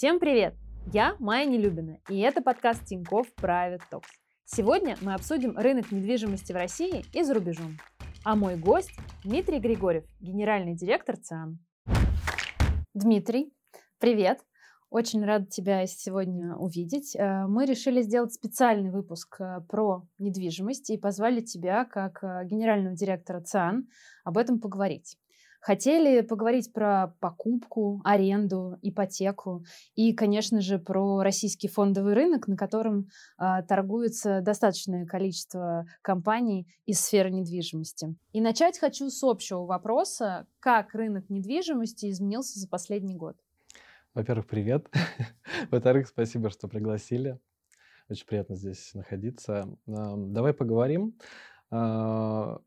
Всем привет! Я Майя Нелюбина, и это подкаст Тинькофф Private Talks. Сегодня мы обсудим рынок недвижимости в России и за рубежом. А мой гость – Дмитрий Григорьев, генеральный директор ЦИАН. Дмитрий, привет! Очень рада тебя сегодня увидеть. Э, мы решили сделать специальный выпуск э, про недвижимость и позвали тебя, как э, генерального директора ЦИАН, об этом поговорить. Хотели поговорить про покупку, аренду, ипотеку и, конечно же, про российский фондовый рынок, на котором э, торгуется достаточное количество компаний из сферы недвижимости. И начать хочу с общего вопроса, как рынок недвижимости изменился за последний год. Во-первых, привет. Во-вторых, спасибо, что пригласили. Очень приятно здесь находиться. Давай поговорим. А,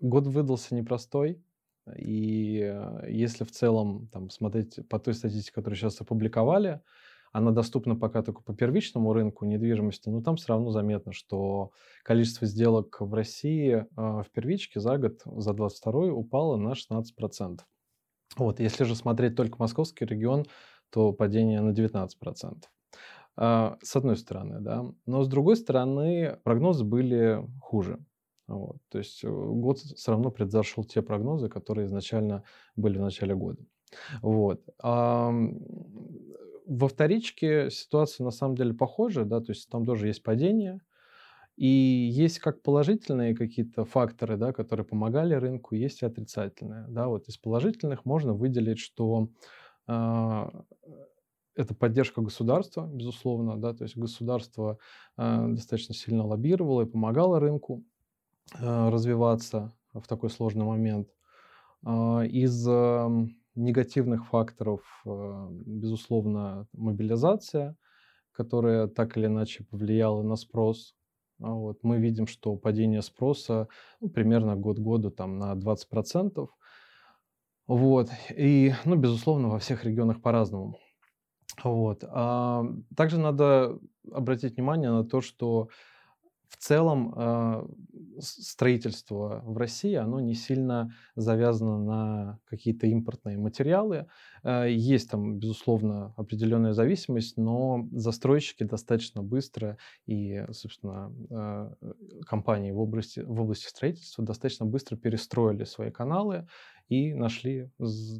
год выдался непростой. И э, если в целом там, смотреть по той статистике, которую сейчас опубликовали, она доступна пока только по первичному рынку недвижимости, но там все равно заметно, что количество сделок в России э, в первичке за год, за 22 упало на 16%. Вот, если же смотреть только московский регион, то падение на 19%. Э, с одной стороны, да. Но с другой стороны, прогнозы были хуже. Вот. То есть э, год все равно предзашел те прогнозы, которые изначально были в начале года. Вот. А, во вторичке ситуация на самом деле похожа, да, то есть там тоже есть падение, и есть как положительные какие-то факторы, да, которые помогали рынку, есть и отрицательные. Да. Вот из положительных можно выделить, что э, это поддержка государства, безусловно, да, то есть государство э, достаточно сильно лоббировало и помогало рынку. Э, развиваться в такой сложный момент. А, из эм, негативных факторов, э, безусловно, мобилизация, которая так или иначе повлияла на спрос. А вот. Мы видим, что падение спроса ну, примерно год году там, на 20%. Вот. И, ну, безусловно, во всех регионах по-разному. Вот. А также надо обратить внимание на то, что в целом э, строительство в России, оно не сильно завязано на какие-то импортные материалы. Э, есть там, безусловно, определенная зависимость, но застройщики достаточно быстро и, собственно, э, компании в области, в области строительства достаточно быстро перестроили свои каналы и нашли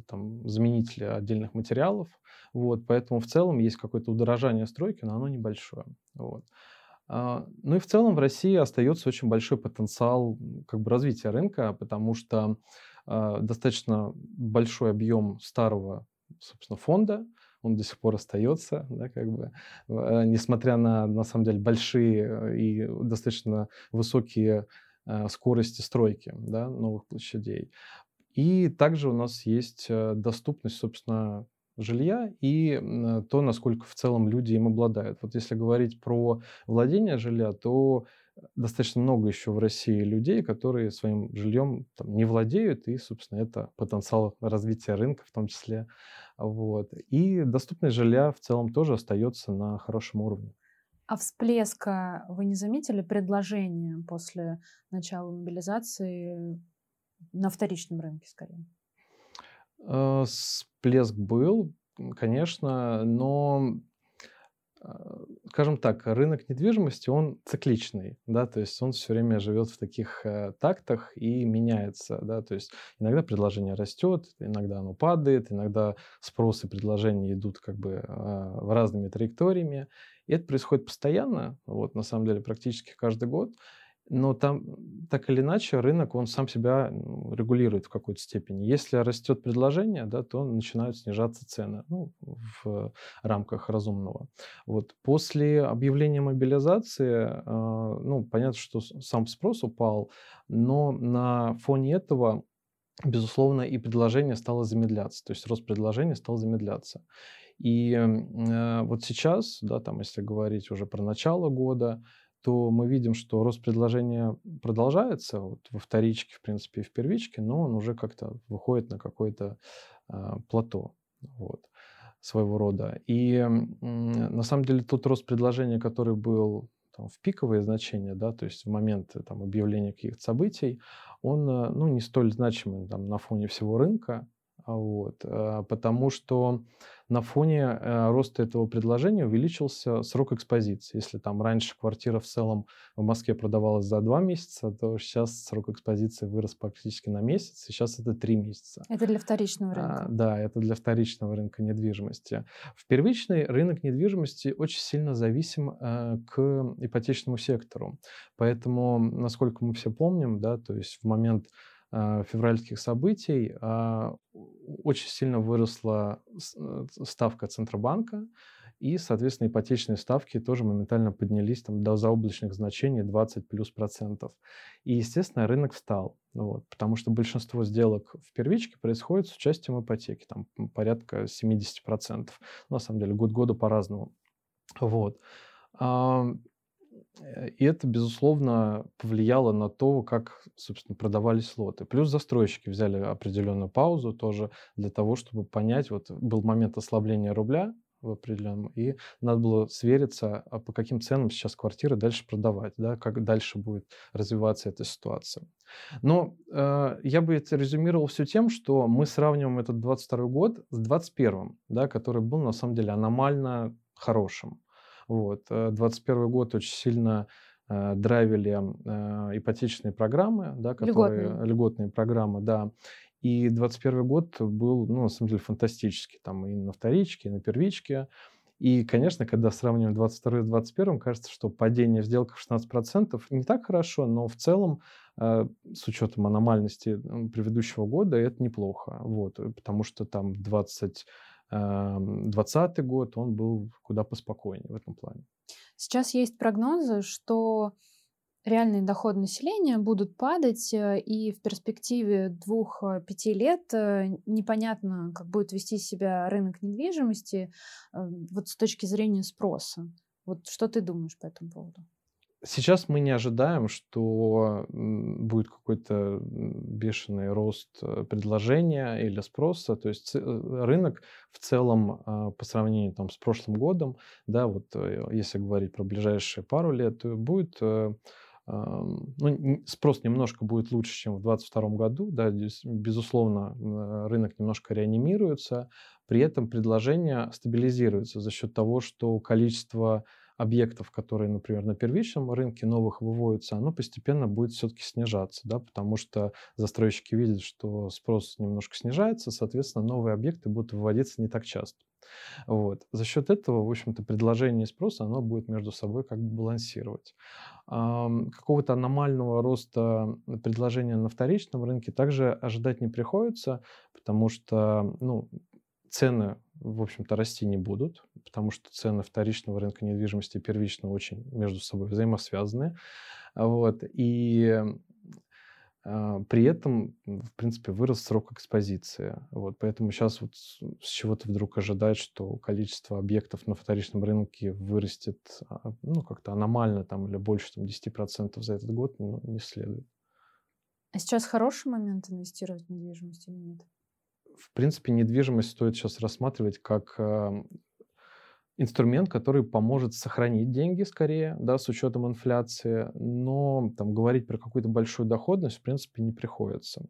там, заменители отдельных материалов. Вот, поэтому в целом есть какое-то удорожание стройки, но оно небольшое. Вот. А, ну и в целом в России остается очень большой потенциал как бы, развития рынка, потому что э, достаточно большой объем старого собственно, фонда, он до сих пор остается, да, как бы, э, несмотря на, на самом деле, большие и достаточно высокие э, скорости стройки да, новых площадей. И также у нас есть доступность, собственно, жилья и то, насколько в целом люди им обладают. Вот если говорить про владение жилья, то достаточно много еще в России людей, которые своим жильем там, не владеют, и, собственно, это потенциал развития рынка в том числе. Вот. И доступность жилья в целом тоже остается на хорошем уровне. А всплеска вы не заметили предложения после начала мобилизации на вторичном рынке, скорее? Э, всплеск был, конечно, но э, скажем так, рынок недвижимости, он цикличный, да, то есть он все время живет в таких э, тактах и меняется, да, то есть иногда предложение растет, иногда оно падает, иногда спрос и предложение идут как бы э, в разными траекториями, и это происходит постоянно, вот, на самом деле, практически каждый год, но там так или иначе рынок, он сам себя регулирует в какой-то степени. Если растет предложение, да, то начинают снижаться цены ну, в рамках разумного. Вот. После объявления мобилизации, э, ну, понятно, что сам спрос упал, но на фоне этого, безусловно, и предложение стало замедляться, то есть рост предложения стал замедляться. И э, вот сейчас, да, там, если говорить уже про начало года, то мы видим, что рост предложения продолжается вот во вторичке, в принципе, и в первичке, но он уже как-то выходит на какое-то э, плато вот, своего рода. И э, на самом деле тот рост предложения, который был там, в пиковые значения, да, то есть в момент там, объявления каких-то событий, он ну, не столь значимый там, на фоне всего рынка, Вот, э, потому что на фоне э, роста этого предложения увеличился срок экспозиции. Если там раньше квартира в целом в Москве продавалась за два месяца, то сейчас срок экспозиции вырос практически на месяц, сейчас это три месяца. Это для вторичного рынка? А, да, это для вторичного рынка недвижимости. В первичный рынок недвижимости очень сильно зависим э, к ипотечному сектору. Поэтому, насколько мы все помним, да, то есть в момент а, февральских событий а, очень сильно выросла э, ставка Центробанка, и, соответственно, ипотечные ставки тоже моментально поднялись там, до заоблачных значений 20 плюс процентов. И, естественно, рынок встал, вот, потому что большинство сделок в первичке происходит с участием ипотеки, там порядка 70%. На самом деле, год году по-разному. Вот. Э, и это, безусловно, повлияло на то, как, собственно, продавались лоты. Плюс застройщики взяли определенную паузу тоже для того, чтобы понять, вот был момент ослабления рубля в определенном, и надо было свериться, а по каким ценам сейчас квартиры дальше продавать, да, как дальше будет развиваться эта ситуация. Но э, я бы это резюмировал все тем, что мы сравниваем этот 22 год с 21, да, который был на самом деле аномально хорошим. Вот. 21 э, год очень сильно э, драйвили э, ипотечные программы, да, которые льготные. льготные программы, да. И 21 год был, ну, на самом деле, фантастический. Там и на вторичке, и на первичке. И, конечно, когда сравниваем 22 с 21, кажется, что падение в сделках 16% не так хорошо, но в целом, с учетом аномальности предыдущего года, это неплохо. Вот, потому что там 20 2020 год, он был куда поспокойнее в этом плане. Сейчас есть прогнозы, что реальные доходы населения будут падать, э, и в перспективе двух-пяти лет э, непонятно, как будет вести себя рынок недвижимости э, вот с точки зрения спроса. Вот что ты думаешь по этому поводу? Сейчас мы не ожидаем, что будет какой-то бешеный рост э, предложения или спроса. То есть э, рынок в целом а, по сравнению там, с прошлым годом, да, вот э, если говорить про ближайшие пару лет, будет ну, спрос немножко будет лучше, чем в 2022 году. Да, здесь, безусловно, рынок немножко реанимируется, при этом предложение стабилизируется за счет того, что количество объектов, которые, например, на первичном рынке новых выводятся, оно постепенно будет все-таки снижаться, да, потому что застройщики видят, что спрос немножко снижается, соответственно, новые объекты будут выводиться не так часто. Вот. За счет этого, в общем-то, предложение и спрос, оно будет между собой как бы балансировать. Какого-то аномального роста предложения на вторичном рынке также ожидать не приходится, потому что ну, цены, в общем-то, расти не будут, потому что цены вторичного рынка недвижимости и первичного очень между собой взаимосвязаны. Вот. И а, при этом, в принципе, вырос срок экспозиции. Вот, поэтому сейчас вот с чего-то вдруг ожидать, что количество объектов на вторичном рынке вырастет а, ну, как-то аномально там, или больше там, 10% за этот год, ну, не следует. А сейчас хороший момент инвестировать в недвижимость или нет? В принципе, недвижимость стоит сейчас рассматривать как эм, инструмент, который поможет сохранить деньги скорее, да, с учетом инфляции, но там говорить про какую-то большую доходность, в принципе, не приходится,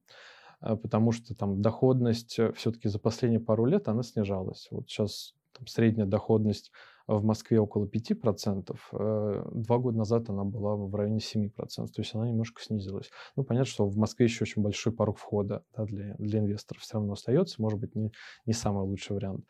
э, потому что там доходность э, все-таки за последние пару лет, она снижалась. Вот сейчас там, средняя доходность в Москве около 5%, э, два года назад она была в районе 7%, то есть она немножко снизилась. Ну, понятно, что в Москве еще очень большой порог входа да, для, для инвесторов все равно остается, может быть, не, не самый лучший вариант.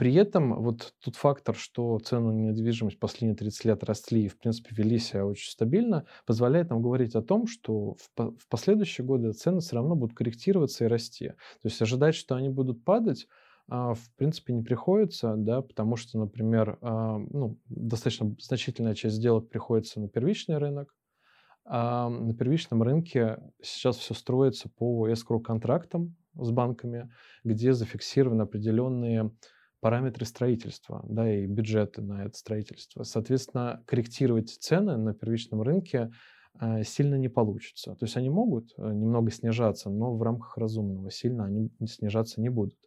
При этом вот тот фактор, что цены на недвижимость последние 30 лет росли и, в принципе, вели себя очень стабильно, позволяет нам говорить о том, что в, в последующие годы цены все равно будут корректироваться и расти. То есть ожидать, что они будут падать, в принципе, не приходится, да, потому что, например, а, ну, достаточно значительная часть сделок приходится на первичный рынок, а на первичном рынке сейчас все строится по escrow-контрактам с банками, где зафиксированы определенные параметры строительства да, и бюджеты на это строительство. Соответственно, корректировать цены на первичном рынке сильно не получится. То есть они могут э, немного снижаться, но в рамках разумного сильно они снижаться не будут.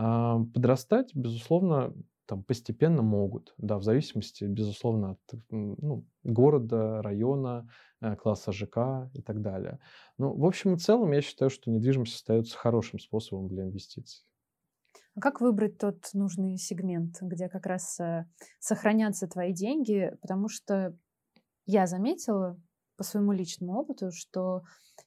А, подрастать, безусловно, там постепенно могут, да, в зависимости, безусловно, от ну, города, района, э, класса ЖК и так далее. Ну, в общем и целом, я считаю, что недвижимость остается хорошим способом для инвестиций. А как выбрать тот нужный сегмент, где как раз э, сохранятся твои деньги? Потому что я заметила по своему личному опыту, что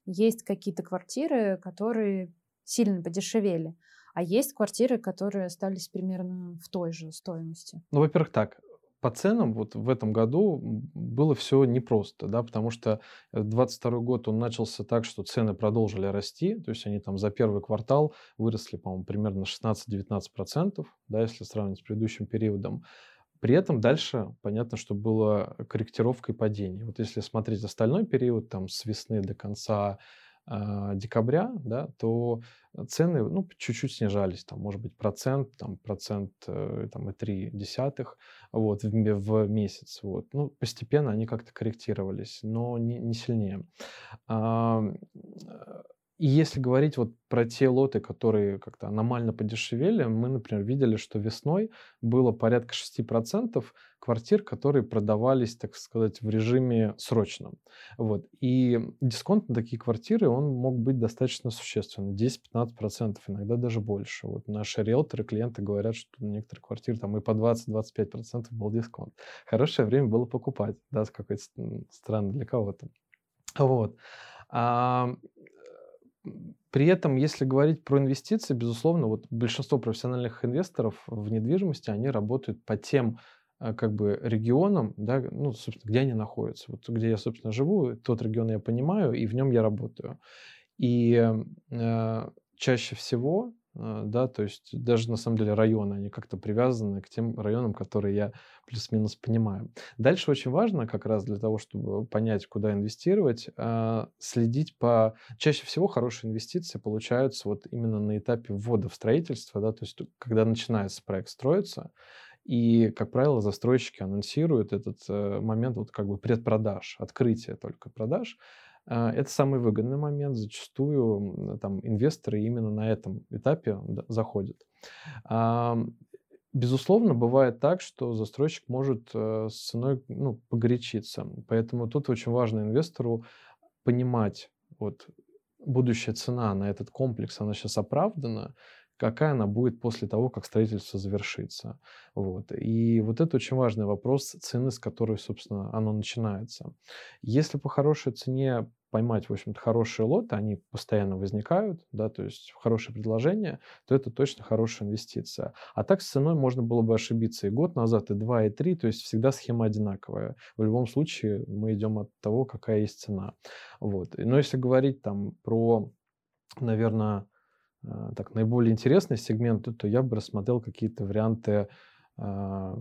есть какие-то квартиры, которые сильно подешевели, а есть квартиры, которые остались примерно в той же стоимости. Ну, во-первых, так, по ценам вот в этом году было все непросто, да, потому что 22 год он начался так, что цены продолжили расти, то есть они там за первый квартал выросли, по-моему, примерно 16-19%, да, если сравнить с предыдущим периодом. При этом дальше понятно, что было корректировка и падение. Вот если смотреть остальной период, там с весны до конца э, декабря, да, то цены ну, чуть-чуть снижались, там, может быть, процент, там, процент э, там, и три десятых вот, в, в месяц. Вот. Ну, постепенно они как-то корректировались, но не, не сильнее. А, и если говорить вот про те лоты, которые как-то аномально подешевели, мы, например, видели, что весной было порядка 6% квартир, которые продавались, так сказать, в режиме срочном. Вот. И дисконт на такие квартиры, он мог быть достаточно существенный, 10-15%, иногда даже больше. Вот наши риэлторы, клиенты говорят, что на некоторые квартиры там и по 20-25% был дисконт. Хорошее время было покупать, да, с какой-то странно для кого-то. Вот. При этом, если говорить про инвестиции, безусловно, вот большинство профессиональных инвесторов в недвижимости, они работают по тем э, как бы регионам, да, ну, собственно, где они находятся. Вот где я, собственно, живу, тот регион я понимаю, и в нем я работаю. И э, чаще всего да, то есть даже на самом деле районы, они как-то привязаны к тем районам, которые я плюс-минус понимаю. Дальше очень важно как раз для того, чтобы понять, куда инвестировать, а, следить по... Чаще всего хорошие инвестиции получаются вот именно на этапе ввода в строительство, да, то есть когда начинается проект строиться, и, как правило, застройщики анонсируют этот э, момент вот как бы предпродаж, открытие только продаж, а, это самый выгодный момент. Зачастую там инвесторы именно на этом этапе заходят. Безусловно, бывает так, что застройщик может э, с ценой ну, погорячиться. Поэтому тут очень важно инвестору понимать, вот будущая цена на этот комплекс, она сейчас оправдана, какая она будет после того, как строительство завершится. Вот. И вот это очень важный вопрос цены, с которой, собственно, оно начинается. Если по хорошей цене поймать, в общем-то, хорошие лоты, они постоянно возникают, да, то есть хорошее предложение, то это точно хорошая инвестиция. А так с ценой можно было бы ошибиться и год назад, и два, и три, то есть всегда схема одинаковая. В любом случае мы идем от того, какая есть цена. Вот. Но если говорить там про, наверное, так, наиболее интересный сегмент, то я бы рассмотрел какие-то варианты а,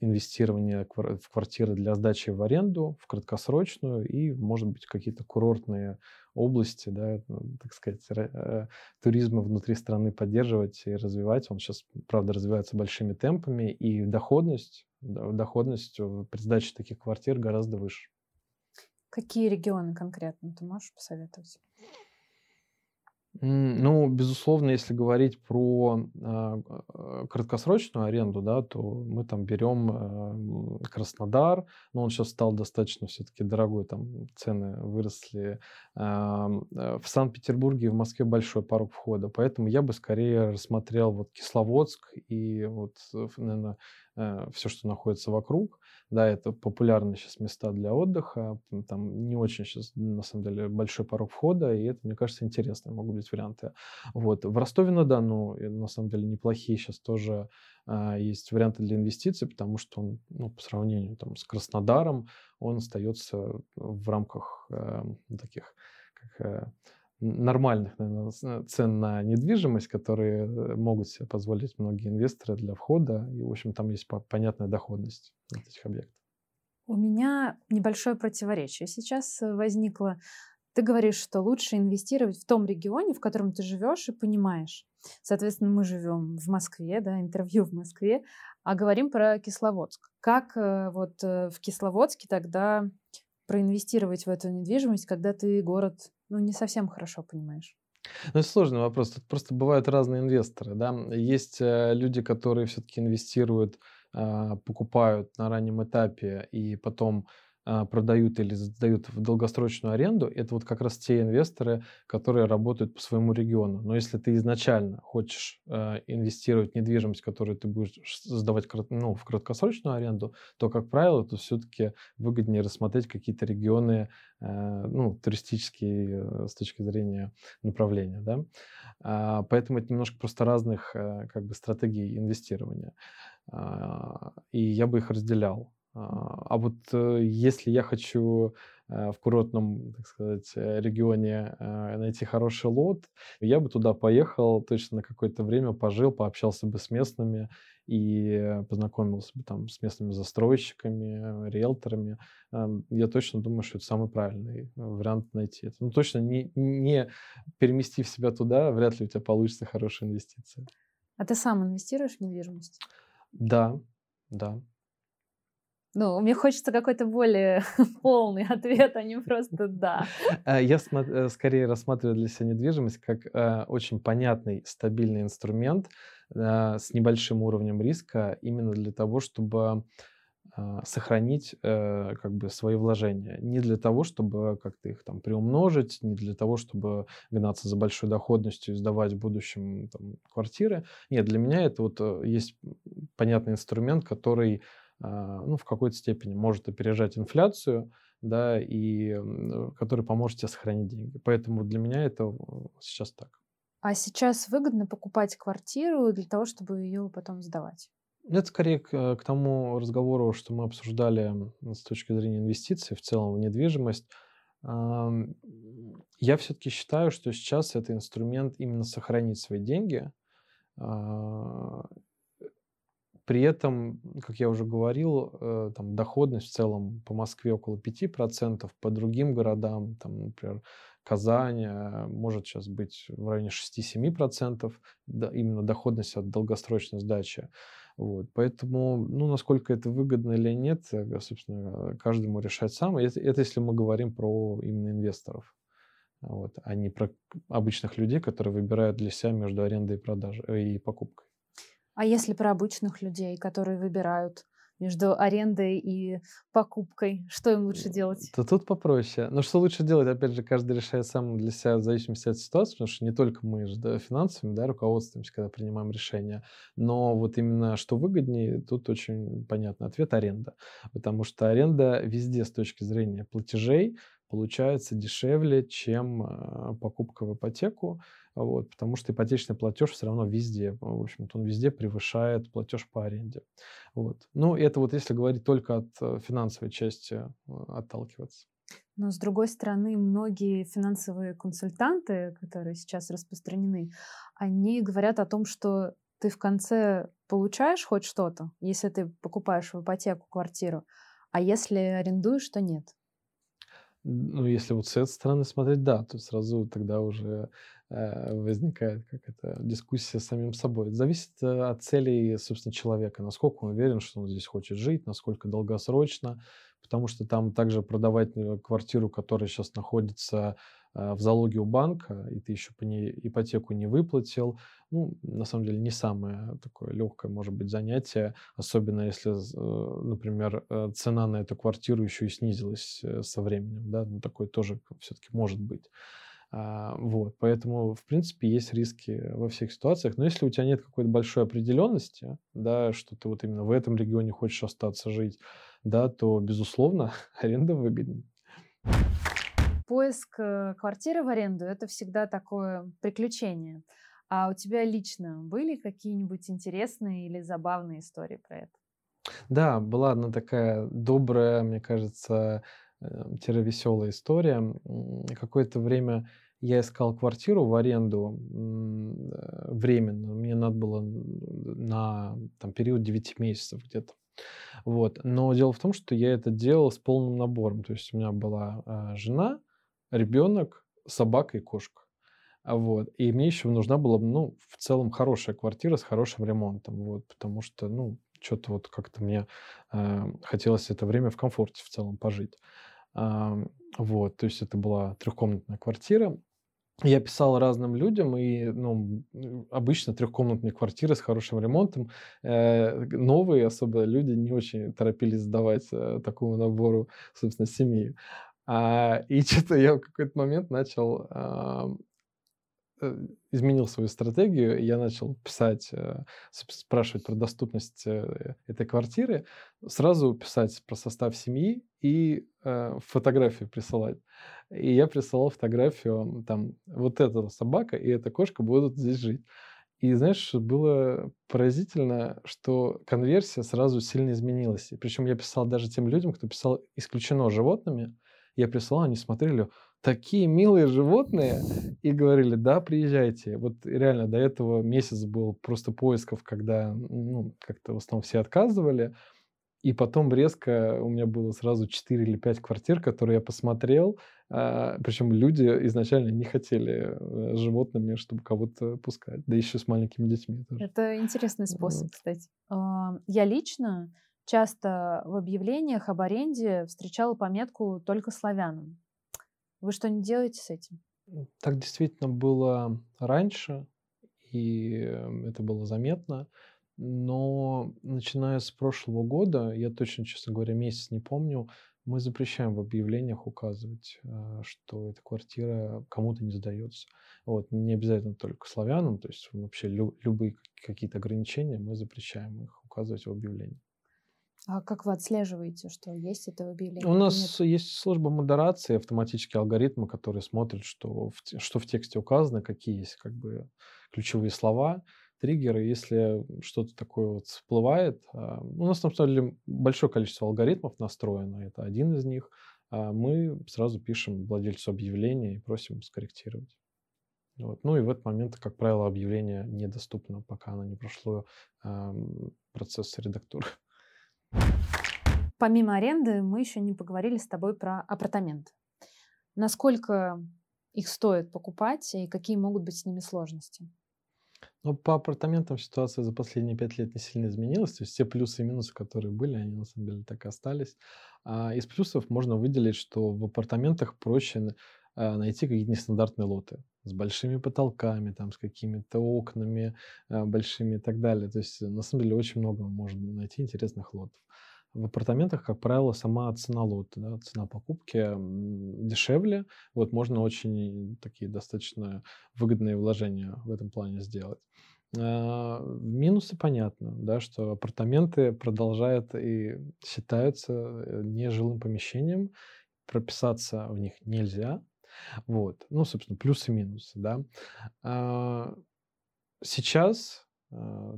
инвестирования в квартиры для сдачи в аренду, в краткосрочную и, может быть, какие-то курортные области, да, так сказать, э, туризма внутри страны поддерживать и развивать. Он сейчас, правда, развивается большими темпами, и доходность, доходность при сдаче таких квартир гораздо выше. Какие регионы конкретно ты можешь посоветовать? Ну, безусловно, если говорить про а, краткосрочную аренду, да, то мы там берем а, Краснодар, но он сейчас стал достаточно все-таки дорогой, там цены выросли. А, в Санкт-Петербурге и в Москве большой порог входа, поэтому я бы скорее рассмотрел вот Кисловодск и вот, наверное, э, все, что находится вокруг. Да, это популярные сейчас места для отдыха. Там не очень сейчас, на самом деле, большой порог входа, и это, мне кажется, интересно, могут быть варианты. Вот. В Ростове-на-Дону, на самом деле, неплохие сейчас тоже а, есть варианты для инвестиций, потому что он, ну, по сравнению там, с Краснодаром, он остается в рамках э, таких как, э, нормальных наверное, цен на недвижимость, которые э, могут себе позволить многие инвесторы для входа. И, в общем, там есть понятная доходность этих объектов. У меня небольшое противоречие сейчас э, возникло. Ты говоришь, что лучше инвестировать в том регионе, в котором ты живешь и понимаешь. Соответственно, мы живем в Москве, да, интервью в Москве, а говорим про Кисловодск. Как э, вот в Кисловодске тогда проинвестировать в эту недвижимость, когда ты город ну, не совсем хорошо понимаешь. Ну, это сложный вопрос. Тут просто бывают разные инвесторы. Да? Есть э, люди, которые все-таки инвестируют, а, покупают на раннем этапе и потом продают или сдают в долгосрочную аренду, это вот как раз те инвесторы, которые работают по своему региону. Но если ты изначально хочешь э, инвестировать в недвижимость, которую ты будешь сдавать ну, в краткосрочную аренду, то, как правило, то все-таки выгоднее рассмотреть какие-то регионы э, ну, туристические э, с точки зрения направления. Да? А, поэтому это немножко просто разных как бы, стратегий инвестирования. А, и я бы их разделял. А, а вот э, если я хочу э, в курортном, так сказать, э, регионе найти хороший лот, я бы туда поехал точно на какое-то время, пожил, пообщался бы с местными и познакомился бы там с местными застройщиками, риэлторами. Я точно думаю, что это самый правильный вариант найти. Ну, точно не, не переместив себя туда, вряд ли у тебя получится хорошая инвестиция. А ты сам инвестируешь в недвижимость? Да, да. Ну, мне хочется какой-то более полный ответ, а не просто «да». Э, я э, скорее рассматриваю для себя недвижимость как э, очень понятный, стабильный инструмент с небольшим уровнем риска именно для того, чтобы сохранить как бы свои вложения. Не для того, чтобы как-то их там приумножить, не для того, чтобы гнаться за большой доходностью и сдавать в будущем там, квартиры. Нет, для меня это вот есть понятный инструмент, который ну, в какой-то степени может опережать инфляцию, да, и э, который поможет тебе сохранить деньги. Поэтому для меня это сейчас так. А сейчас выгодно покупать квартиру для того, чтобы ее потом сдавать? Это скорее к, э, к тому разговору, что мы обсуждали с точки зрения инвестиций в целом в недвижимость. Я все-таки считаю, что сейчас это инструмент именно сохранить свои деньги, а, при этом, как я уже говорил, э, там доходность в целом по Москве около 5%, по другим городам, там, например, Казань э, может сейчас быть в районе 6-7%, да, именно доходность от долгосрочной сдачи. Вот. Поэтому, ну, насколько это выгодно или нет, э, собственно, каждому решать сам. Это, это если мы говорим про именно инвесторов, вот, а не про обычных людей, которые выбирают для себя между арендой и продажей и покупкой. А если про обычных людей, которые выбирают между арендой и покупкой, что им лучше делать? То тут попроще. Но что лучше делать, опять же, каждый решает сам для себя в зависимости от ситуации, потому что не только мы же да, финансами да, руководствуемся, когда принимаем решения, но вот именно что выгоднее, тут очень понятный ответ – аренда. Потому что аренда везде с точки зрения платежей получается дешевле, чем а, покупка в ипотеку, вот, потому что ипотечный платеж все равно везде, в общем-то, он везде превышает платеж по аренде. Вот. Ну, это вот если говорить только от э, финансовой части э, отталкиваться. Но, с другой стороны, многие финансовые консультанты, которые сейчас распространены, они говорят о том, что ты в конце получаешь хоть что-то, если ты покупаешь в ипотеку квартиру, а если арендуешь, то нет. Ну, если вот с этой стороны смотреть, да, то сразу тогда уже э, возникает как это дискуссия с самим собой. Зависит э, от целей, собственно, человека, насколько он уверен, что он здесь хочет жить, насколько долгосрочно, потому что там также продавать э, квартиру, которая сейчас находится в залоге у банка, и ты еще по ней ипотеку не выплатил, ну, на самом деле, не самое такое легкое может быть занятие, особенно если, э, например, э, цена на эту квартиру еще и снизилась э, со временем, да, ну, такое тоже все-таки может быть. А, вот, поэтому, в принципе, есть риски во всех ситуациях. Но если у тебя нет какой-то большой определенности, да, что ты вот именно в этом регионе хочешь остаться жить, да, то, безусловно, аренда выгоднее. Поиск э, квартиры в аренду – это всегда такое приключение. А у тебя лично были какие-нибудь интересные или забавные истории про это? Да, была одна такая добрая, мне кажется, э, веселая история. Какое-то время я искал квартиру в аренду э, временно. Мне надо было на там, период 9 месяцев где-то. Вот. Но дело в том, что я это делал с полным набором. То есть у меня была э, жена, ребенок, собака и кошка. А вот. И мне еще нужна была, ну, в целом хорошая квартира с хорошим ремонтом, вот, потому что, ну, что-то вот как-то мне э, хотелось это время в комфорте в целом пожить. Э, вот, то есть это была трехкомнатная квартира. я писал разным людям, и ну, обычно трехкомнатные квартиры с хорошим ремонтом, э, новые особо люди не очень торопились сдавать э, такому набору, собственно, семьи. А, и что-то я в какой-то момент начал а, Э, изменил свою стратегию, я начал писать, э, спрашивать про доступность э, этой квартиры, сразу писать про состав семьи и фотографию присылать. И я присылал фотографию, там, вот эта собака и эта кошка будут здесь жить. И знаешь, было поразительно, что конверсия сразу сильно изменилась. И причем я писал даже тем людям, кто писал исключено животными, я присылал, они смотрели, такие милые животные и говорили, да, приезжайте. Вот реально до этого месяц был просто поисков, когда ну, как-то в основном все отказывали. И потом резко у меня было сразу 4 или 5 квартир, которые я посмотрел. А, причем люди изначально не хотели э, животными, чтобы кого-то пускать. Да еще с маленькими детьми тоже. Это интересный способ, вот. кстати. А, я лично часто в объявлениях об аренде встречала пометку «только славянам». Вы что не делаете с этим? Так действительно было раньше, и эм, это было заметно. Но начиная с прошлого года, я точно, честно говоря, месяц не помню, мы запрещаем в объявлениях указывать, э, что эта квартира кому-то не сдается. Вот, не обязательно только славянам, то есть вообще лю- любые какие-то ограничения мы запрещаем их указывать в объявлении. А как вы отслеживаете, что есть это в объявлении? У нас нет? есть служба модерации, автоматические алгоритмы, которые смотрят, что в, что в тексте указано, какие есть как бы ключевые слова, триггеры. Если что-то такое вот всплывает, а, у нас на самом деле большое количество алгоритмов настроено, это один из них. А мы сразу пишем владельцу объявления и просим скорректировать. Вот. Ну и в этот момент, как правило, объявление недоступно, пока оно не прошло э, процесс редактуры. Помимо аренды, мы еще не поговорили с тобой про апартаменты. Насколько их стоит покупать и какие могут быть с ними сложности? Ну, по апартаментам ситуация за последние пять лет не сильно изменилась. То есть все плюсы и минусы, которые были, они на самом деле так и остались. А из плюсов можно выделить, что в апартаментах проще а, найти какие-то нестандартные лоты с большими потолками, там, с какими-то окнами а, большими и так далее. То есть на самом деле очень много можно найти интересных лотов. В апартаментах, как правило, сама цена лота, да, цена покупки дешевле. Вот можно очень такие достаточно выгодные вложения в этом плане сделать. А, минусы понятно, да, что апартаменты продолжают и считаются э, нежилым помещением, прописаться в них нельзя. Вот. Ну, собственно, плюсы и минусы, да. А, сейчас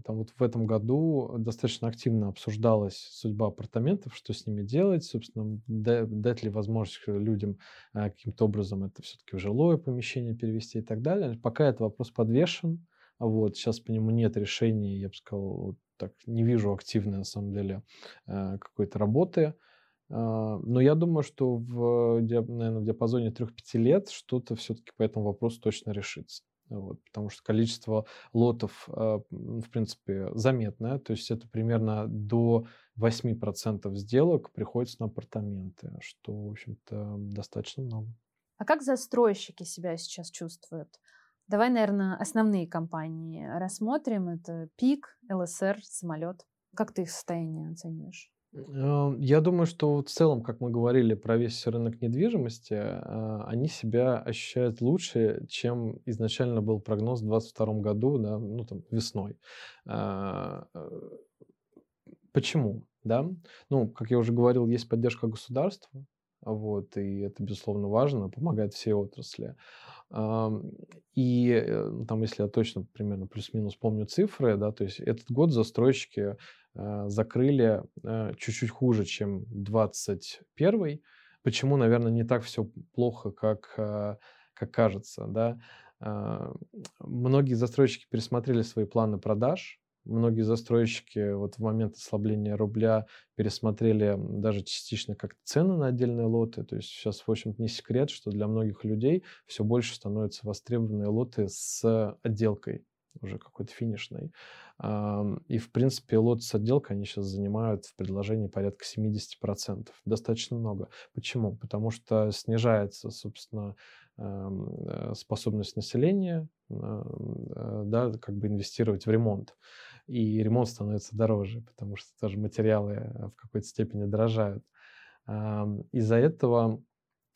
там вот в этом году достаточно активно обсуждалась судьба апартаментов, что с ними делать, собственно, дать ли возможность людям а, каким-то образом это все-таки в жилое помещение перевести и так далее. Пока этот вопрос подвешен, вот, сейчас по нему нет решений, я бы сказал, вот так, не вижу активной, на самом деле, а, какой-то работы. Но я думаю, что в, наверное, в диапазоне 3-5 лет что-то все-таки по этому вопросу точно решится. Вот, потому что количество лотов, а, в принципе, заметное. То есть это примерно до 8% сделок приходится на апартаменты, что, в общем-то, достаточно много. А как застройщики себя сейчас чувствуют? Давай, наверное, основные компании рассмотрим. Это ПИК, ЛСР, самолет. Как ты их состояние оцениваешь? Эм, я думаю, что в целом, как мы говорили про весь рынок недвижимости, а, они себя ощущают лучше, чем изначально был прогноз в 2022 году, да, ну там весной. Э, почему? Да? Ну, как я уже говорил, есть поддержка государства, вот, и это, безусловно, важно, помогает всей отрасли. И э, там, если я точно примерно плюс-минус помню цифры, да, то есть этот год застройщики закрыли а, чуть-чуть хуже, чем 21 Почему, наверное, не так все плохо, как, а, как кажется, да? Многие застройщики пересмотрели свои планы продаж, многие застройщики вот в момент ослабления рубля пересмотрели даже частично как цены на отдельные лоты. То есть сейчас, в общем-то, не секрет, что для многих людей все больше становятся востребованные лоты с отделкой уже какой-то финишной. И, в принципе, лотос-отделка они сейчас занимают в предложении порядка 70%. Достаточно много. Почему? Потому что снижается, собственно, э, способность населения э, да, как бы инвестировать в ремонт. И ремонт становится дороже, потому что тоже материалы э, в какой-то степени дорожают. Из-за этого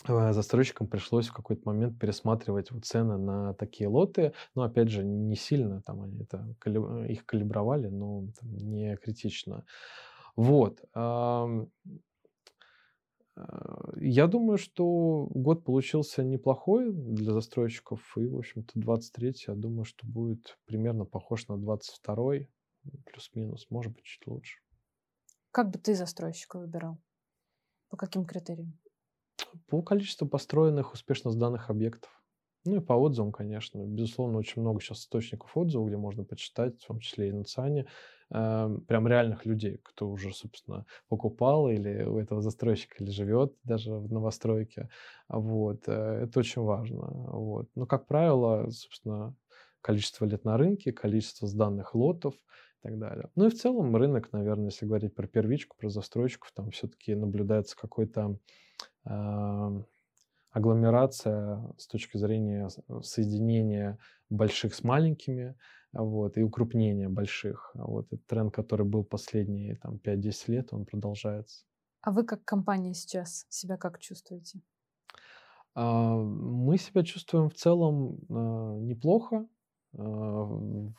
застройщикам пришлось в какой-то момент пересматривать вот цены на такие лоты. Но, опять же, не сильно там они это, их калибровали, но там, не критично. Вот. Э, я думаю, что год получился неплохой для застройщиков. И, в общем-то, 23 я думаю, что будет примерно похож на 22 плюс-минус, может быть, чуть лучше. Как бы ты застройщика выбирал? По каким критериям? По количеству построенных, успешно сданных объектов. Ну и по отзывам, конечно. Безусловно, очень много сейчас источников отзывов, где можно почитать, в том числе и на ЦИАНе, э, прям реальных людей, кто уже, собственно, покупал или у этого застройщика или живет даже в новостройке. Вот. Э, это очень важно. Вот. Но, как правило, собственно, количество лет на рынке, количество сданных лотов и так далее. Ну и в целом рынок, наверное, если говорить про первичку, про застройщиков, там все-таки наблюдается какой-то агломерация с точки зрения соединения больших с маленькими, вот, и укрупнения больших. Вот этот тренд, который был последние там, 5-10 лет, он продолжается. А вы как компания сейчас себя как чувствуете? А, мы себя чувствуем в целом а, неплохо. А,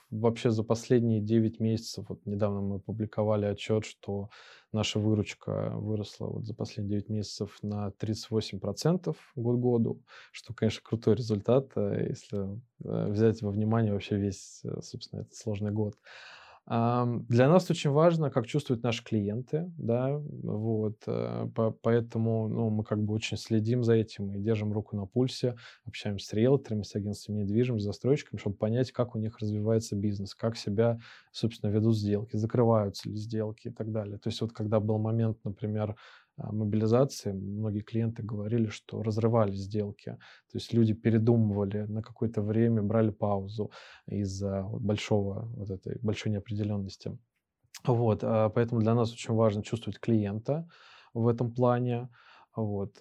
вообще за последние 9 месяцев, вот недавно мы публиковали отчет, что наша выручка выросла вот за последние 9 месяцев на 38% год году, что, конечно, крутой результат, э, если э, взять во внимание вообще весь, э, собственно, этот сложный год. Для нас очень важно, как чувствуют наши клиенты, да, вот, э, поэтому, ну, мы как бы очень следим за этим и держим руку на пульсе, общаемся с риэлторами, с агентствами недвижимости, застройщиками, чтобы понять, как у них развивается бизнес, как себя, собственно, ведут сделки, закрываются ли сделки и так далее. То есть вот когда был момент, например, мобилизации многие клиенты говорили, что разрывали сделки. То есть люди передумывали на какое-то время, брали паузу из-за большого, вот этой большой неопределенности. Вот, а, поэтому для нас очень важно чувствовать клиента в этом плане. Вот.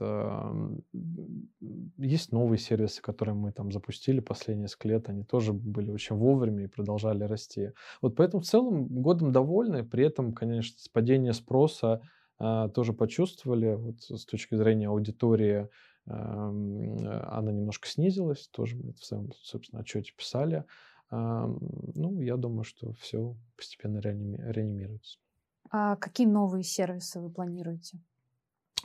Есть новые сервисы, которые мы там запустили последние несколько лет, они тоже были очень вовремя и продолжали расти. Вот поэтому в целом годом довольны, при этом, конечно, с падения спроса а, тоже почувствовали, вот с точки зрения аудитории, она немножко снизилась, тоже мы это в своем, собственно, отчете писали. Ну, я думаю, что все постепенно реанимируется. А какие новые сервисы вы планируете?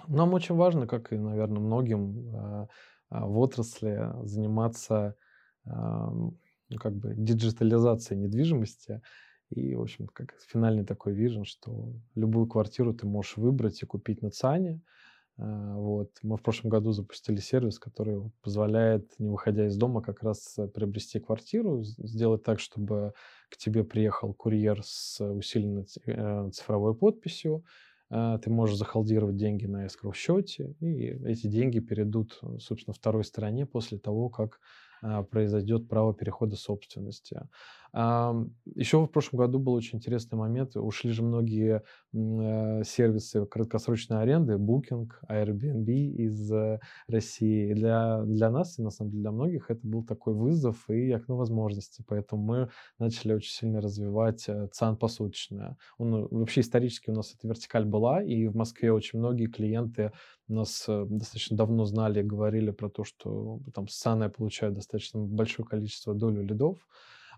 Нам очень важно, как и, наверное, многим а, а, в отрасли, заниматься как бы диджитализацией недвижимости. И, в общем, как финальный такой вижен, что любую квартиру ты можешь выбрать и купить на ЦАНе. А, вот. Мы в прошлом году запустили сервис, который позволяет, не выходя из дома, как раз э, приобрести квартиру, сделать так, чтобы к тебе приехал курьер с усиленной э, цифровой подписью, ты можешь захолдировать деньги на escrow счете, и эти деньги перейдут, собственно, второй стороне после того, как произойдет право перехода собственности. Еще в прошлом году был очень интересный момент. Ушли же многие э, сервисы краткосрочной аренды, Booking, Airbnb из э, России. Для, для нас и, на самом деле, для многих это был такой вызов и окно возможностей. Поэтому мы начали очень сильно развивать э, ЦАН посуточное. Он, вообще исторически у нас эта вертикаль была, и в Москве очень многие клиенты нас достаточно давно знали и говорили про то, что там с ЦАН я получаю достаточно большое количество долю лидов.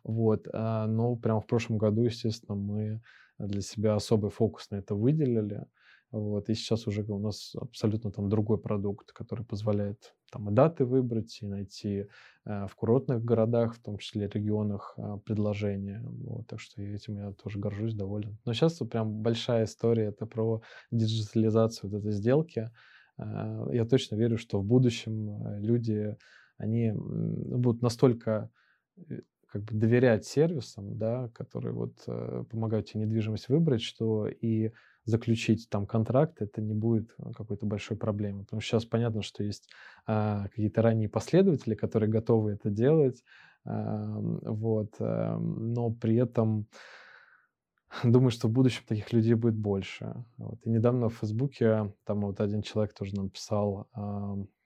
Вот. А, но прямо в прошлом году, естественно, мы для себя особый фокус на это выделили. Вот. И сейчас уже у нас абсолютно там другой продукт, который позволяет там и даты выбрать, и найти э, в курортных городах, в том числе регионах, э, предложения. Вот. Так что этим я тоже горжусь, доволен. Но сейчас прям большая история, это про диджитализацию вот этой сделки. Э, я точно верю, что в будущем э, люди, они будут настолько как бы доверять сервисам, да, которые вот э, помогают тебе недвижимость выбрать, что и заключить там контракт, это не будет э, какой-то большой проблемой. Потому что сейчас понятно, что есть а, какие-то ранние последователи, которые готовы это делать, Эм, вот. Эм, но при этом думаю, что в будущем таких людей будет больше. Вот. И недавно в Фейсбуке там вот один человек тоже написал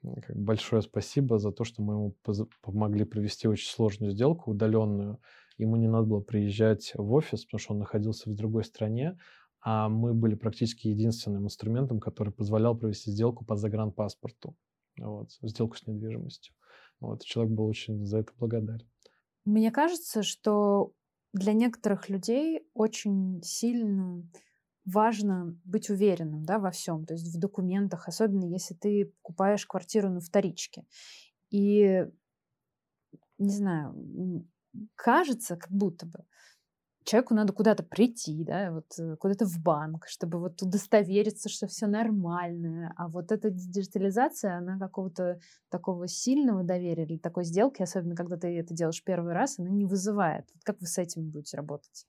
как большое спасибо за то, что мы ему помогли провести очень сложную сделку, удаленную. Ему не надо было приезжать в офис, потому что он находился в другой стране, а мы были практически единственным инструментом, который позволял провести сделку по загранпаспорту, вот, сделку с недвижимостью. Вот, человек был очень за это благодарен. Мне кажется, что для некоторых людей очень сильно важно быть уверенным да, во всем, то есть в документах, особенно если ты покупаешь квартиру на вторичке. И, не знаю, кажется, как будто бы, человеку надо куда-то прийти, да, вот э, куда-то в банк, чтобы вот удостовериться, что все нормально. А вот эта диджитализация, она какого-то такого сильного доверия или такой сделки, особенно когда ты это делаешь первый раз, она не вызывает. Вот как вы с этим будете работать?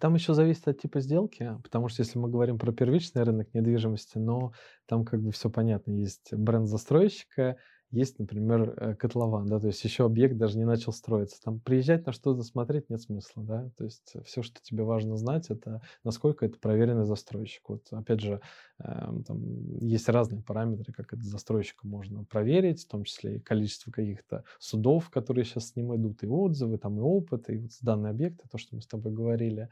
Там еще зависит от типа сделки, потому что если мы говорим про первичный рынок недвижимости, но там как бы все понятно. Есть бренд застройщика, есть, например, э, котлован, да, то есть еще объект даже не начал строиться. Там приезжать на что-то смотреть нет смысла, да, то есть все, что тебе важно знать, это насколько это проверенный застройщик. Вот опять же, э, там есть разные параметры, как это застройщика можно проверить, в том числе и количество каких-то судов, которые сейчас с ним идут, и отзывы, там и опыт, и вот данный объект, то, что мы с тобой говорили.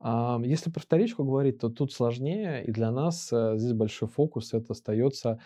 Если про вторичку говорить, то тут сложнее, и для нас э, здесь большой фокус, это остается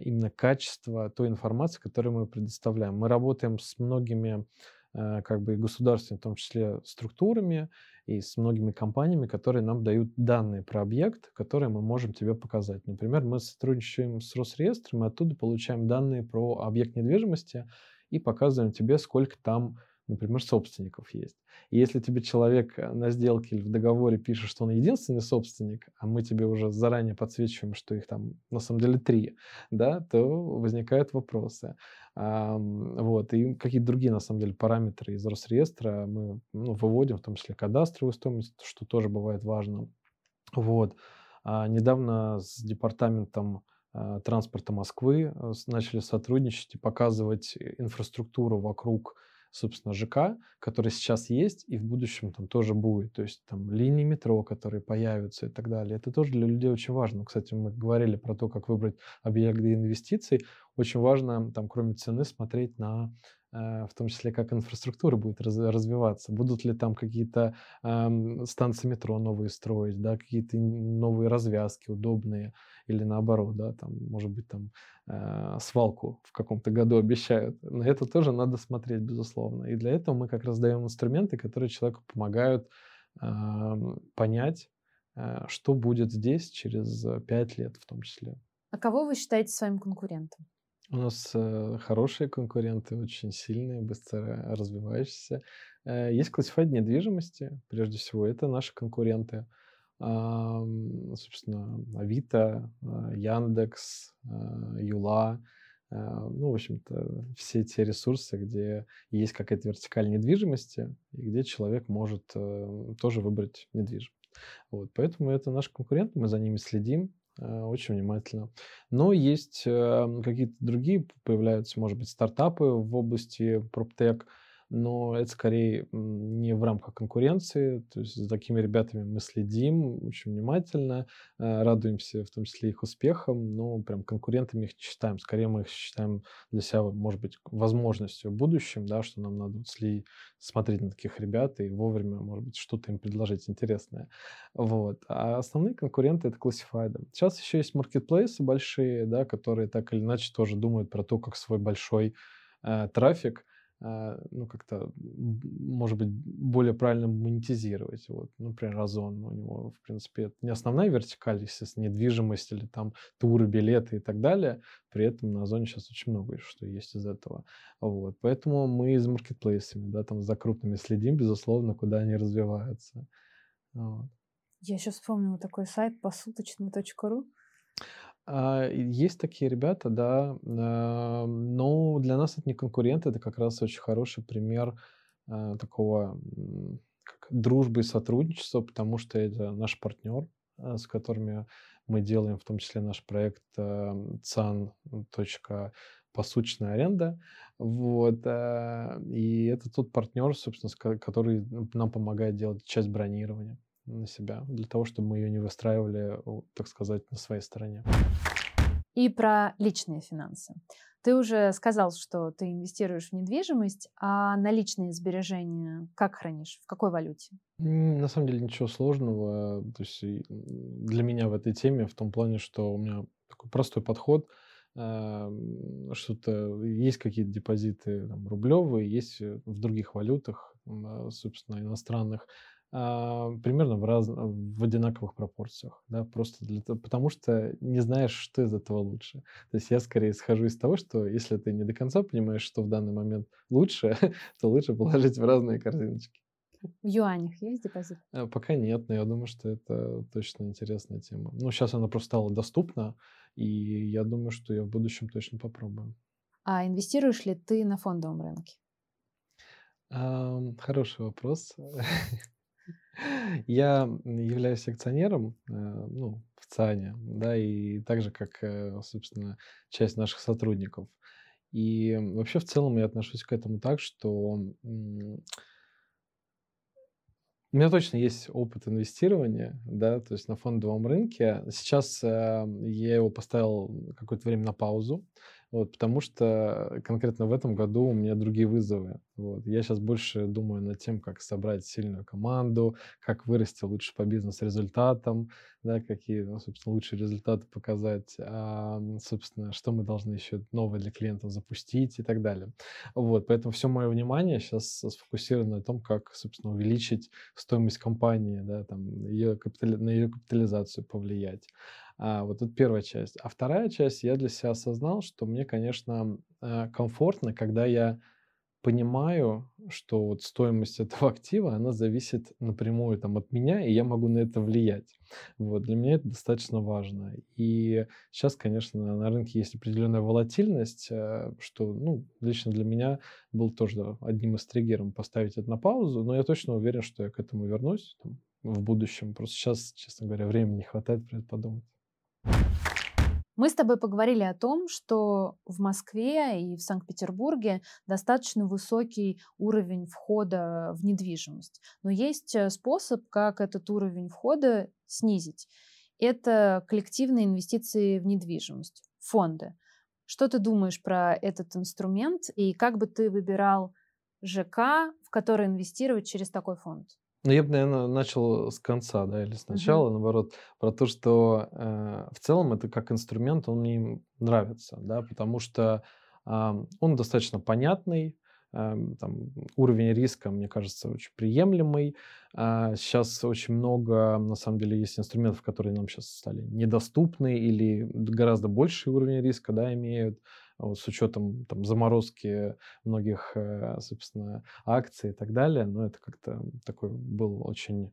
именно качество той информации, которую мы предоставляем. Мы работаем с многими э, как бы государственными, в том числе структурами и с многими компаниями, которые нам дают данные про объект, которые мы можем тебе показать. Например, мы сотрудничаем с Росреестром, и оттуда получаем данные про объект недвижимости и показываем тебе, сколько там например, собственников есть. И если тебе человек э, на сделке или в договоре пишет, что он единственный собственник, а мы тебе уже заранее подсвечиваем, что их там на самом деле три, да, то возникают вопросы. А, вот, и какие-то другие, на самом деле, параметры из Росреестра мы ну, выводим, в том числе кадастровую стоимость, что тоже бывает важно. Вот. А недавно с департаментом а, транспорта Москвы э, начали сотрудничать и показывать инфраструктуру вокруг собственно, ЖК, который сейчас есть и в будущем там тоже будет. То есть там линии метро, которые появятся и так далее. Это тоже для людей очень важно. Кстати, мы говорили про то, как выбрать объект для инвестиций. Очень важно, там, кроме цены, смотреть на Э, в том числе как инфраструктура будет развиваться. Будут ли там какие-то э, станции метро новые строить, да, какие-то новые развязки удобные, или наоборот, да, там, может быть, там э, свалку в каком-то году обещают. На это тоже надо смотреть, безусловно. И для этого мы как раз даем инструменты, которые человеку помогают э, понять, э, что будет здесь через пять лет в том числе. А кого вы считаете своим конкурентом? У нас э, хорошие конкуренты, очень сильные, быстро развивающиеся. Э, есть классифайд недвижимости, прежде всего, это наши конкуренты. Собственно, Авито, э, Яндекс, Юла, ну, в общем-то, все те ресурсы, где есть какая-то вертикаль недвижимости, и где человек может тоже выбрать недвижимость. Вот, поэтому это наш конкурент, мы за ними следим, очень внимательно. Но есть эм, какие-то другие, появляются, может быть, стартапы в области проптек, но это скорее не в рамках конкуренции. То есть за такими ребятами мы следим очень внимательно, э, радуемся в том числе их успехам, но прям конкурентами их не считаем. Скорее мы их считаем для себя, может быть, возможностью в будущем, да, что нам надо смотреть на таких ребят и вовремя, может быть, что-то им предложить интересное. Вот. А основные конкуренты — это классифайды. Сейчас еще есть маркетплейсы большие, да, которые так или иначе тоже думают про то, как свой большой э, трафик — ну, как-то, может быть, более правильно монетизировать. Вот, например, Озон, у него, в принципе, это не основная вертикаль, естественно, недвижимость или там туры, билеты и так далее. При этом на Озоне сейчас очень много что есть из этого. Вот, поэтому мы с маркетплейсами, да, там за крупными следим, безусловно, куда они развиваются. Вот. Я еще вспомнила такой сайт посуточно.ру. А, есть такие ребята, да, а, но для нас это не конкуренты, это как раз очень хороший пример а, такого как дружбы и сотрудничества, потому что это наш партнер, с которыми мы делаем в том числе наш проект can.pro, посуточная аренда. Вот. Э, и это тот партнер, собственно, который нам помогает делать часть бронирования на себя, для того, чтобы мы ее не выстраивали, так сказать, на своей стороне. И про личные финансы. Ты уже сказал, что ты инвестируешь в недвижимость, а наличные сбережения как хранишь? В какой валюте? На самом деле ничего сложного. То есть для меня в этой теме в том плане, что у меня такой простой подход. Что-то есть какие-то депозиты там, рублевые, есть в других валютах, собственно, иностранных. А, примерно в, раз, в одинаковых пропорциях, да, просто для того, потому что не знаешь, что из этого лучше. То есть я скорее схожу из того, что если ты не до конца понимаешь, что в данный момент лучше, то лучше положить в разные корзиночки. В юанях есть депозит? А, пока нет, но я думаю, что это точно интересная тема. Ну, сейчас она просто стала доступна, и я думаю, что я в будущем точно попробую. А инвестируешь ли ты на фондовом рынке? Хороший вопрос. Я являюсь акционером, э, ну, в ЦАНе, да, и так же, как, э, собственно, часть наших сотрудников. И вообще в целом я отношусь к этому так, что у меня точно есть опыт инвестирования, да, то есть на фондовом рынке. Сейчас э, я его поставил какое-то время на паузу, вот, потому что конкретно в этом году у меня другие вызовы. Вот. Я сейчас больше думаю над тем, как собрать сильную команду, как вырасти лучше по бизнес-результатам, да, какие, ну, собственно, лучшие результаты показать, а, собственно, что мы должны еще новое для клиентов запустить и так далее. Вот, поэтому все мое внимание сейчас сфокусировано на том, как, собственно, увеличить стоимость компании, да, там, ее капитали... на ее капитализацию повлиять. А, вот это первая часть. А вторая часть, я для себя осознал, что мне, конечно, э, комфортно, когда я понимаю, что вот стоимость этого актива, она зависит напрямую там, от меня, и я могу на это влиять. Вот, для меня это достаточно важно. И сейчас, конечно, на рынке есть определенная волатильность, э, что ну, лично для меня был тоже одним из триггеров поставить это на паузу, но я точно уверен, что я к этому вернусь там, в будущем. Просто сейчас, честно говоря, времени не хватает про это подумать. Мы с тобой поговорили о том, что в Москве и в Санкт-Петербурге достаточно высокий уровень входа в недвижимость. Но есть э, способ, как этот уровень входа снизить. Это коллективные инвестиции в недвижимость, фонды. Что ты думаешь про этот инструмент и как бы ты выбирал ЖК, в который инвестировать через такой фонд? Ну, я бы, наверное, начал с конца, да, или сначала, угу. наоборот, про то, что э, в целом это как инструмент, он мне нравится, да, потому что э, он достаточно понятный, э, там, уровень риска, мне кажется, очень приемлемый. Э, сейчас очень много, на самом деле, есть инструментов, которые нам сейчас стали недоступны или гораздо больший уровень риска, да, имеют вот, с учетом там, заморозки многих, э, собственно, акций и так далее. Но это как-то такой был очень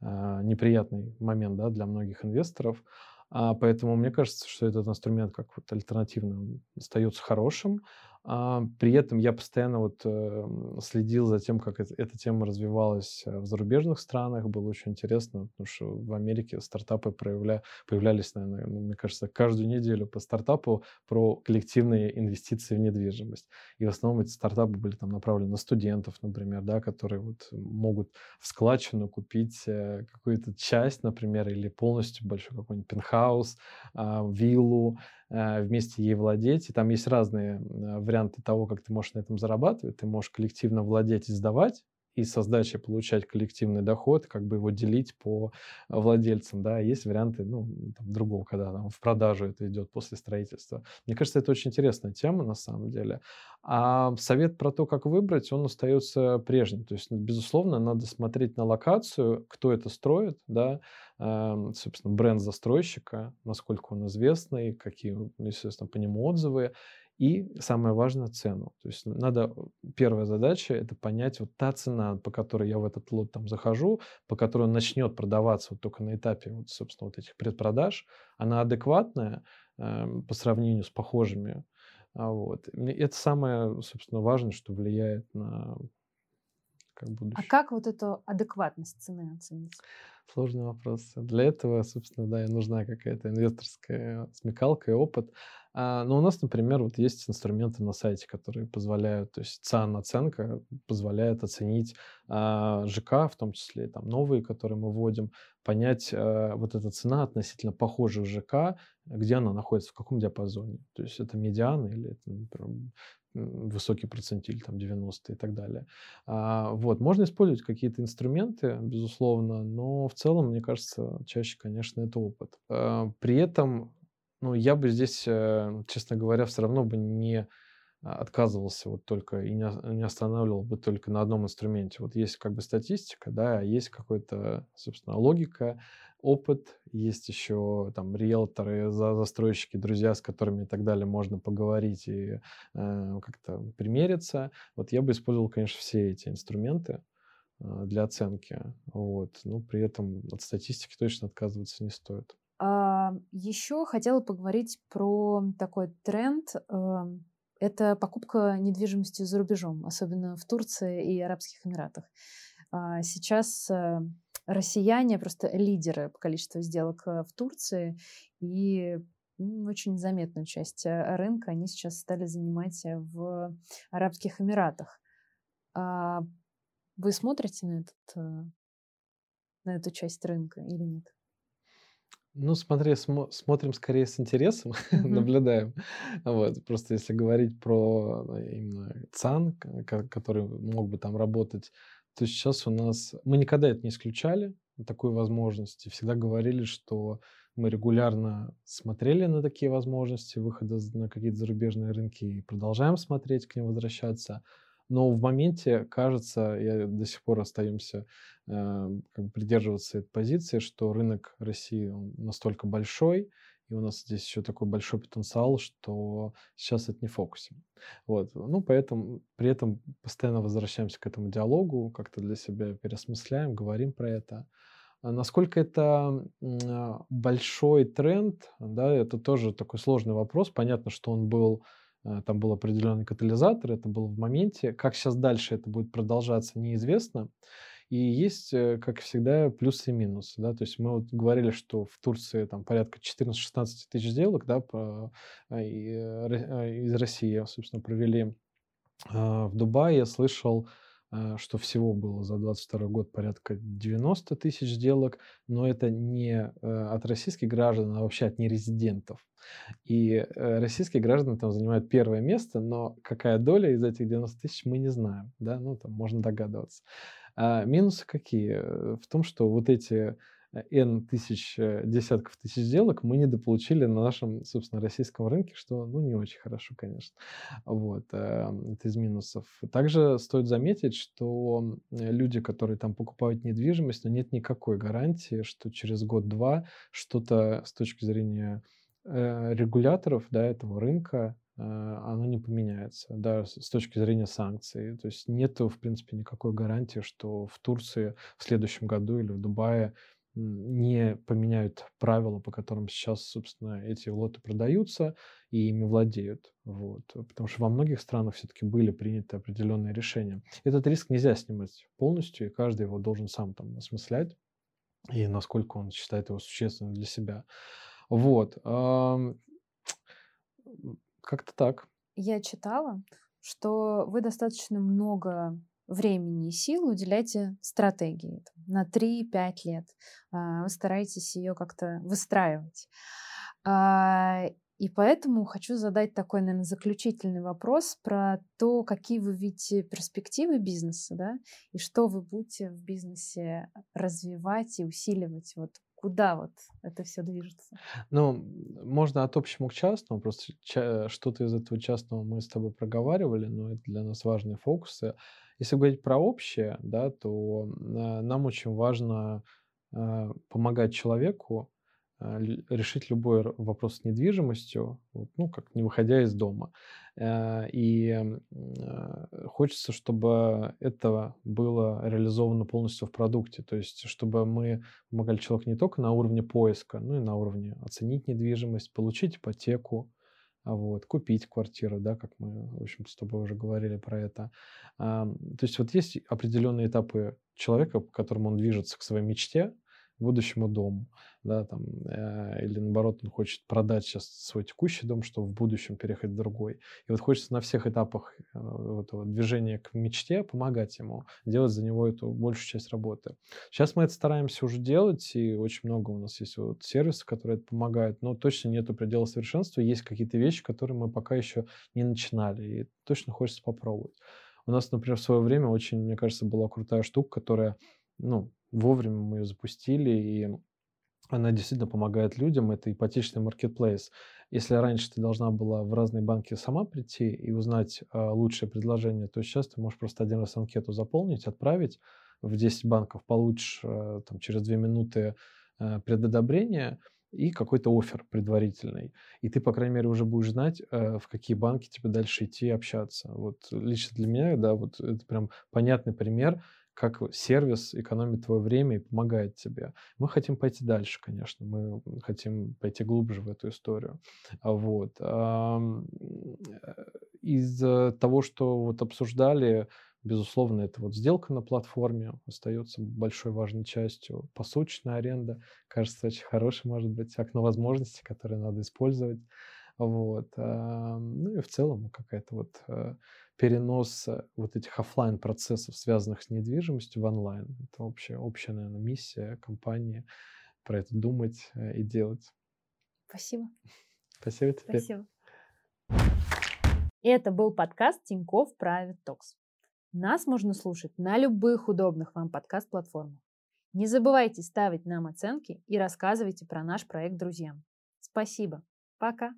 э, неприятный момент да, для многих инвесторов. А, поэтому мне кажется, что этот инструмент как вот альтернативный остается хорошим. А, при этом я постоянно вот э, следил за тем, как эта тема развивалась э, в зарубежных странах. Было очень интересно, потому что в Америке стартапы проявля, появлялись, наверное, ну, мне кажется, каждую неделю по стартапу про коллективные инвестиции в недвижимость. И в основном эти стартапы были там направлены на студентов, например, да, которые вот могут в складчину купить э, какую-то часть, например, или полностью большой какой-нибудь пентхаус, а, виллу, вместе ей владеть. И там есть разные э, варианты того, как ты можешь на этом зарабатывать. Ты можешь коллективно владеть и сдавать, и со сдачи получать коллективный доход, как бы его делить по владельцам, да, есть варианты, ну, там, другого, когда там, в продажу это идет после строительства. Мне кажется, это очень интересная тема на самом деле. А совет про то, как выбрать, он остается прежним. То есть, ну, безусловно, надо смотреть на локацию, кто это строит, да, собственно, бренд застройщика, насколько он известный, какие, естественно, по нему отзывы, и самое важное цену. То есть надо, первая задача это понять вот та цена, по которой я в этот лот там захожу, по которой он начнет продаваться вот только на этапе, вот, собственно, вот этих предпродаж, она адекватная э, по сравнению с похожими. А вот. Это самое, собственно, важное, что влияет на как будущее. А как вот эту адекватность цены оценить? Сложный вопрос. Для этого, собственно, да, и нужна какая-то инвесторская смекалка и опыт. А, но у нас, например, вот есть инструменты на сайте, которые позволяют, то есть ЦАН-оценка позволяет оценить а, ЖК, в том числе там новые, которые мы вводим, понять а, вот эта цена относительно похожих ЖК, где она находится, в каком диапазоне. То есть это медиан или это, например, высокий процентиль, там 90 и так далее. А, вот, можно использовать какие-то инструменты, безусловно, но в целом, мне кажется, чаще, конечно, это опыт. А, при этом ну, я бы здесь, э, честно говоря, все равно бы не отказывался вот только и не, останавливал бы только на одном инструменте. Вот есть как бы статистика, да, а есть какой-то, собственно, логика, опыт, есть еще там риэлторы, застройщики, друзья, с которыми и так далее можно поговорить и э, как-то примериться. Вот я бы использовал, конечно, все эти инструменты э, для оценки. Вот. Но при этом от статистики точно отказываться не стоит. А, еще хотела поговорить про такой тренд. Эм, это покупка недвижимости за рубежом, особенно в Турции и Арабских Эмиратах. А, сейчас э, россияне просто лидеры по количеству сделок э, в Турции, и очень заметную часть э, рынка они сейчас стали занимать в Арабских Эмиратах. А вы смотрите на, этот, на эту часть рынка или нет? Ну, смотри, смо смотрим скорее с интересом, наблюдаем. Вот, просто если говорить про э, именно ЦАН, который мог бы там работать, то сейчас у нас мы никогда это не исключали, такую возможность, и всегда говорили, что мы регулярно смотрели на такие возможности выхода на какие-то зарубежные рынки и продолжаем смотреть, к ним возвращаться. Но в моменте, кажется, я до сих пор остаемся э, придерживаться этой позиции, что рынок России настолько большой, и у нас здесь еще такой большой потенциал, что сейчас это не фокусе. Вот. Ну, поэтому при этом постоянно возвращаемся к этому диалогу, как-то для себя переосмысляем, говорим про это. А насколько это а, большой тренд, да, это тоже такой сложный вопрос. Понятно, что он был там был определенный катализатор, это было в моменте. Как сейчас дальше это будет продолжаться, неизвестно. И есть, э, как всегда, плюсы и минусы. Да? То есть мы вот говорили, что в Турции там порядка 14-16 тысяч сделок да, по, э, из России, собственно, провели. В Дубае я слышал Э, что всего было за 22 год порядка 90 тысяч сделок, но это не э, от российских граждан, а вообще от нерезидентов. И э, российские граждане там занимают первое место, но какая доля из этих 90 тысяч мы не знаем, да, ну там можно догадываться. А минусы какие? В том, что вот эти N тысяч, э, десятков тысяч сделок мы недополучили на нашем, собственно, российском рынке, что, ну, не очень хорошо, конечно. Вот, эм, это из минусов. Также стоит заметить, что люди, которые там покупают недвижимость, но нет никакой гарантии, что через год-два что-то с точки зрения э, регуляторов да, этого рынка э, оно не поменяется, да, с точки зрения санкций. То есть нет, в принципе, никакой гарантии, что в Турции в следующем году или в Дубае не поменяют правила, по которым сейчас, собственно, эти лоты продаются и ими владеют. Вот. Потому что во многих странах все-таки были приняты определенные решения. Этот риск нельзя снимать полностью, и каждый его должен сам там осмыслять, и насколько он считает его существенным для себя. Вот. Как-то так. Я читала, что вы достаточно много времени и сил уделяйте стратегии на 3-5 лет. А, вы стараетесь ее как-то выстраивать. А, и поэтому хочу задать такой, наверное, заключительный вопрос про то, какие вы видите перспективы бизнеса, да, и что вы будете в бизнесе развивать и усиливать. Вот куда вот это все движется? Ну, можно от общего к частному, просто что-то из этого частного мы с тобой проговаривали, но это для нас важные фокусы. Если говорить про общее, да, то а, нам очень важно а, помогать человеку а, решить любой вопрос с недвижимостью, ну, как не выходя из дома. И хочется, чтобы это было реализовано полностью в продукте, то есть чтобы мы помогали человеку не только на уровне поиска, но и на уровне оценить недвижимость, получить ипотеку, вот, купить квартиру, да, как мы, в общем с тобой уже говорили про это. А, то есть вот есть определенные этапы человека, по которым он движется к своей мечте, будущему дому, да, там, э, или наоборот, он хочет продать сейчас свой текущий дом, чтобы в будущем переехать в другой. И вот хочется на всех этапах э, этого движения к мечте помогать ему, делать за него эту большую часть работы. Сейчас мы это стараемся уже делать, и очень много у нас есть вот сервисов, которые это помогают, но точно нету предела совершенства, есть какие-то вещи, которые мы пока еще не начинали, и точно хочется попробовать. У нас, например, в свое время очень, мне кажется, была крутая штука, которая, ну, вовремя мы ее запустили, и она действительно помогает людям. Это ипотечный маркетплейс. Если раньше ты должна была в разные банки сама прийти и узнать э, лучшее предложение, то сейчас ты можешь просто один раз анкету заполнить, отправить в 10 банков, получишь э, там, через 2 минуты э, предодобрение и какой-то офер предварительный. И ты, по крайней мере, уже будешь знать, э, в какие банки тебе дальше идти общаться. Вот лично для меня, да, вот это прям понятный пример, как сервис экономит твое время и помогает тебе. Мы хотим пойти дальше, конечно, мы хотим пойти глубже в эту историю. А вот. Из того, что вот обсуждали, безусловно, это вот сделка на платформе остается большой важной частью. Посуточная аренда, кажется, очень хороший, может быть, окно возможностей, которое надо использовать. Вот. Ну и в целом какая-то вот э, перенос э, вот этих офлайн процессов, связанных с недвижимостью, в онлайн. Это общая, общая, наверное, миссия компании про это думать э, и делать. Спасибо. Спасибо тебе. Спасибо. Это был подкаст Тинькофф Private Talks. Нас можно слушать на любых удобных вам подкаст-платформах. Не забывайте ставить нам оценки и рассказывайте про наш проект друзьям. Спасибо. Пока.